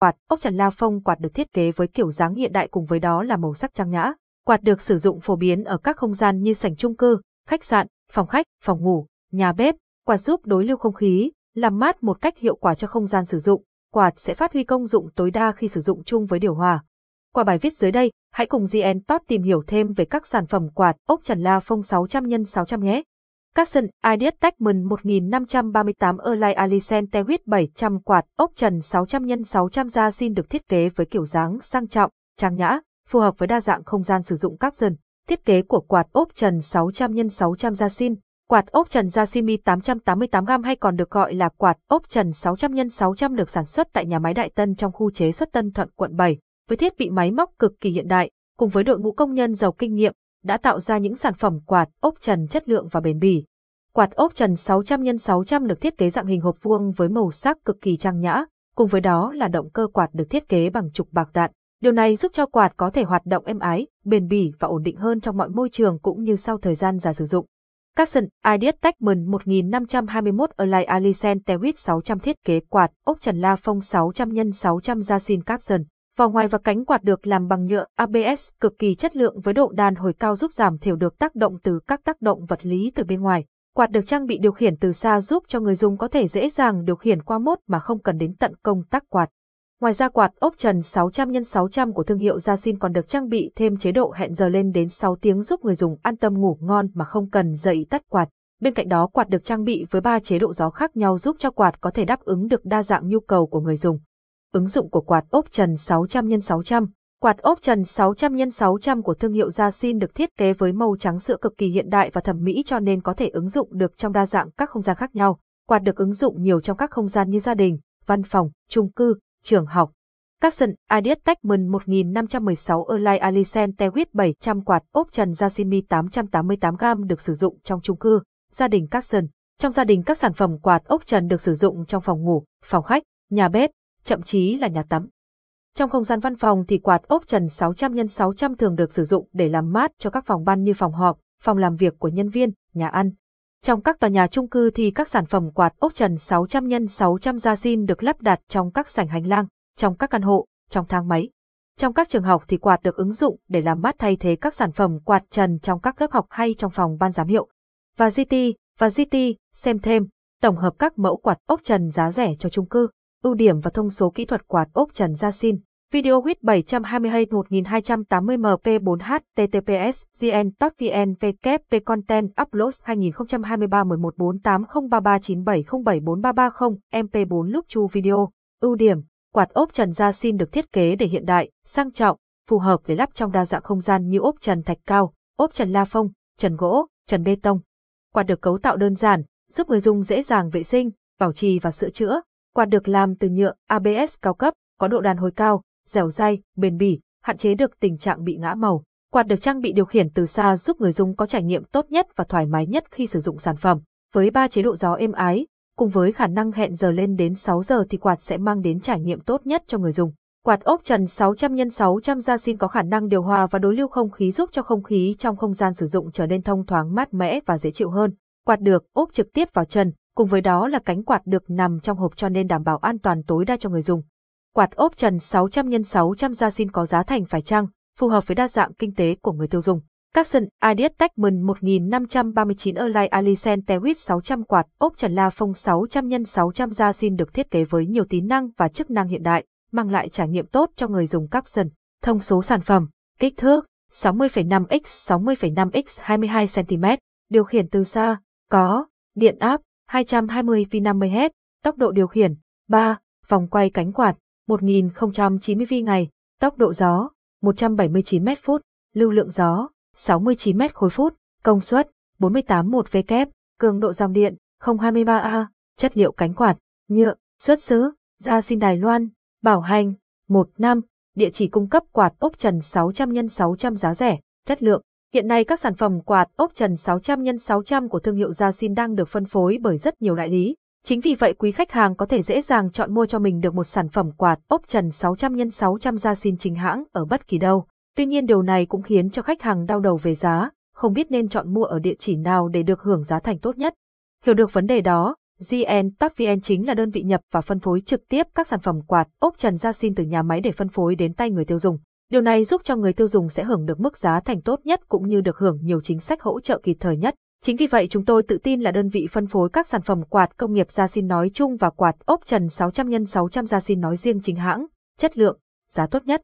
Quạt ốc Trần La Phong quạt được thiết kế với kiểu dáng hiện đại cùng với đó là màu sắc trang nhã. Quạt được sử dụng phổ biến ở các không gian như sảnh chung cư, khách sạn, phòng khách, phòng ngủ, nhà bếp. Quạt giúp đối lưu không khí, làm mát một cách hiệu quả cho không gian sử dụng. Quạt sẽ phát huy công dụng tối đa khi sử dụng chung với điều hòa. Qua bài viết dưới đây, hãy cùng GN Top tìm hiểu thêm về các sản phẩm quạt ốc Trần La Phong 600 x 600 nhé. Capson Ideas Techman 1538 Erlai Alicent Tewit 700 quạt ốc trần 600 x 600 da xin được thiết kế với kiểu dáng sang trọng, trang nhã, phù hợp với đa dạng không gian sử dụng Capson. Thiết kế của quạt ốc trần 600 x 600 da xin Quạt ốc trần Yasimi 888G hay còn được gọi là quạt ốc trần 600 x 600 được sản xuất tại nhà máy Đại Tân trong khu chế xuất Tân Thuận quận 7, với thiết bị máy móc cực kỳ hiện đại, cùng với đội ngũ công nhân giàu kinh nghiệm, đã tạo ra những sản phẩm quạt ốc trần chất lượng và bền bỉ. Quạt ốc trần 600 x 600 được thiết kế dạng hình hộp vuông với màu sắc cực kỳ trang nhã, cùng với đó là động cơ quạt được thiết kế bằng trục bạc đạn. Điều này giúp cho quạt có thể hoạt động êm ái, bền bỉ và ổn định hơn trong mọi môi trường cũng như sau thời gian dài sử dụng. Capson Ideas Techman 1521 Align Alicent Tewit 600 thiết kế quạt ốc trần la phong 600 x 600 Jasin Capson. Vỏ ngoài và cánh quạt được làm bằng nhựa ABS cực kỳ chất lượng với độ đàn hồi cao giúp giảm thiểu được tác động từ các tác động vật lý từ bên ngoài. Quạt được trang bị điều khiển từ xa giúp cho người dùng có thể dễ dàng điều khiển qua mốt mà không cần đến tận công tắc quạt. Ngoài ra quạt ốc trần 600 x 600 của thương hiệu Yasin còn được trang bị thêm chế độ hẹn giờ lên đến 6 tiếng giúp người dùng an tâm ngủ ngon mà không cần dậy tắt quạt. Bên cạnh đó, quạt được trang bị với 3 chế độ gió khác nhau giúp cho quạt có thể đáp ứng được đa dạng nhu cầu của người dùng. Ứng dụng của quạt ốp trần 600 x 600 Quạt ốp trần 600 x 600 của thương hiệu Yasin được thiết kế với màu trắng sữa cực kỳ hiện đại và thẩm mỹ cho nên có thể ứng dụng được trong đa dạng các không gian khác nhau. Quạt được ứng dụng nhiều trong các không gian như gia đình, văn phòng, chung cư, trường học. Capson Ideas Techman 1516 Erlai Alicent Tewit 700 quạt ốp trần Yasimi 888G được sử dụng trong chung cư, gia đình Capson. Trong gia đình các sản phẩm quạt ốp trần được sử dụng trong phòng ngủ, phòng khách, nhà bếp, thậm chí là nhà tắm. Trong không gian văn phòng thì quạt ốp trần 600 x 600 thường được sử dụng để làm mát cho các phòng ban như phòng họp, phòng làm việc của nhân viên, nhà ăn. Trong các tòa nhà chung cư thì các sản phẩm quạt ốc trần 600 x 600 gia xin được lắp đặt trong các sảnh hành lang, trong các căn hộ, trong thang máy. Trong các trường học thì quạt được ứng dụng để làm mát thay thế các sản phẩm quạt trần trong các lớp học hay trong phòng ban giám hiệu. Và GT, và GT, xem thêm, tổng hợp các mẫu quạt ốc trần giá rẻ cho chung cư, ưu điểm và thông số kỹ thuật quạt ốc trần gia xin. Video huyết 722 1280 MP4 HTTPS GN vn vkp Content Upload 2023 11 MP4 lúc chu video. Ưu điểm, quạt ốp trần da xin được thiết kế để hiện đại, sang trọng, phù hợp để lắp trong đa dạng không gian như ốp trần thạch cao, ốp trần la phong, trần gỗ, trần bê tông. Quạt được cấu tạo đơn giản, giúp người dùng dễ dàng vệ sinh, bảo trì và sửa chữa. Quạt được làm từ nhựa ABS cao cấp, có độ đàn hồi cao, dẻo dai, bền bỉ, hạn chế được tình trạng bị ngã màu. Quạt được trang bị điều khiển từ xa giúp người dùng có trải nghiệm tốt nhất và thoải mái nhất khi sử dụng sản phẩm. Với 3 chế độ gió êm ái, cùng với khả năng hẹn giờ lên đến 6 giờ thì quạt sẽ mang đến trải nghiệm tốt nhất cho người dùng. Quạt ốp trần 600 x 600 gia xin có khả năng điều hòa và đối lưu không khí giúp cho không khí trong không gian sử dụng trở nên thông thoáng mát mẻ và dễ chịu hơn. Quạt được ốp trực tiếp vào trần, cùng với đó là cánh quạt được nằm trong hộp cho nên đảm bảo an toàn tối đa cho người dùng. Quạt ốp trần 600 x 600 gia xin có giá thành phải chăng, phù hợp với đa dạng kinh tế của người tiêu dùng. Capson Ideas Techman 1539 Erlai Alicent Tewit 600 quạt ốp trần la phong 600 x 600 gia xin được thiết kế với nhiều tính năng và chức năng hiện đại, mang lại trải nghiệm tốt cho người dùng Capson. Thông số sản phẩm, kích thước 60,5x 60,5x 22 cm, điều khiển từ xa, có, điện áp 220 V50Hz, tốc độ điều khiển 3, vòng quay cánh quạt 1090 V ngày, tốc độ gió 179 m phút, lưu lượng gió 69 m khối phút, công suất 48 1 V kép, cường độ dòng điện 023A, chất liệu cánh quạt, nhựa, xuất xứ, gia xin Đài Loan, bảo hành, 1 năm, địa chỉ cung cấp quạt ốc trần 600 x 600 giá rẻ, chất lượng. Hiện nay các sản phẩm quạt ốc trần 600 x 600 của thương hiệu Gia Xin đang được phân phối bởi rất nhiều đại lý, Chính vì vậy quý khách hàng có thể dễ dàng chọn mua cho mình được một sản phẩm quạt ốp trần 600 x 600 gia xin chính hãng ở bất kỳ đâu. Tuy nhiên điều này cũng khiến cho khách hàng đau đầu về giá, không biết nên chọn mua ở địa chỉ nào để được hưởng giá thành tốt nhất. Hiểu được vấn đề đó, GN TopVN chính là đơn vị nhập và phân phối trực tiếp các sản phẩm quạt ốp trần gia xin từ nhà máy để phân phối đến tay người tiêu dùng. Điều này giúp cho người tiêu dùng sẽ hưởng được mức giá thành tốt nhất cũng như được hưởng nhiều chính sách hỗ trợ kịp thời nhất. Chính vì vậy chúng tôi tự tin là đơn vị phân phối các sản phẩm quạt công nghiệp gia xin nói chung và quạt ốp trần 600 x 600 gia xin nói riêng chính hãng, chất lượng, giá tốt nhất.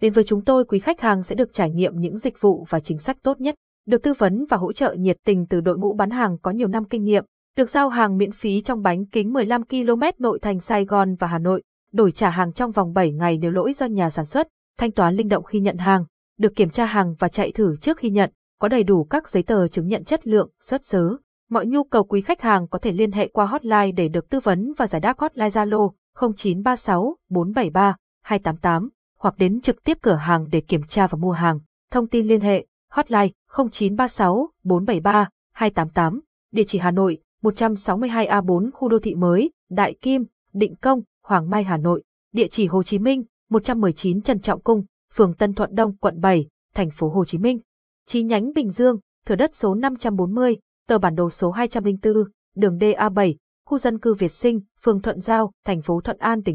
Đến với chúng tôi quý khách hàng sẽ được trải nghiệm những dịch vụ và chính sách tốt nhất, được tư vấn và hỗ trợ nhiệt tình từ đội ngũ bán hàng có nhiều năm kinh nghiệm, được giao hàng miễn phí trong bánh kính 15 km nội thành Sài Gòn và Hà Nội, đổi trả hàng trong vòng 7 ngày nếu lỗi do nhà sản xuất, thanh toán linh động khi nhận hàng, được kiểm tra hàng và chạy thử trước khi nhận, có đầy đủ các giấy tờ chứng nhận chất lượng, xuất xứ. Mọi nhu cầu quý khách hàng có thể liên hệ qua hotline để được tư vấn và giải đáp hotline Zalo 0936 473 288 hoặc đến trực tiếp cửa hàng để kiểm tra và mua hàng. Thông tin liên hệ hotline 0936 473 288, địa chỉ Hà Nội 162A4 khu đô thị mới, Đại Kim, Định Công, Hoàng Mai Hà Nội, địa chỉ Hồ Chí Minh 119 Trần Trọng Cung, phường Tân Thuận Đông, quận 7, thành phố Hồ Chí Minh. Chi nhánh Bình Dương, thửa đất số 540, tờ bản đồ số 204, đường DA7, khu dân cư Việt Sinh, phường Thuận Giao, thành phố Thuận An, tỉnh Bình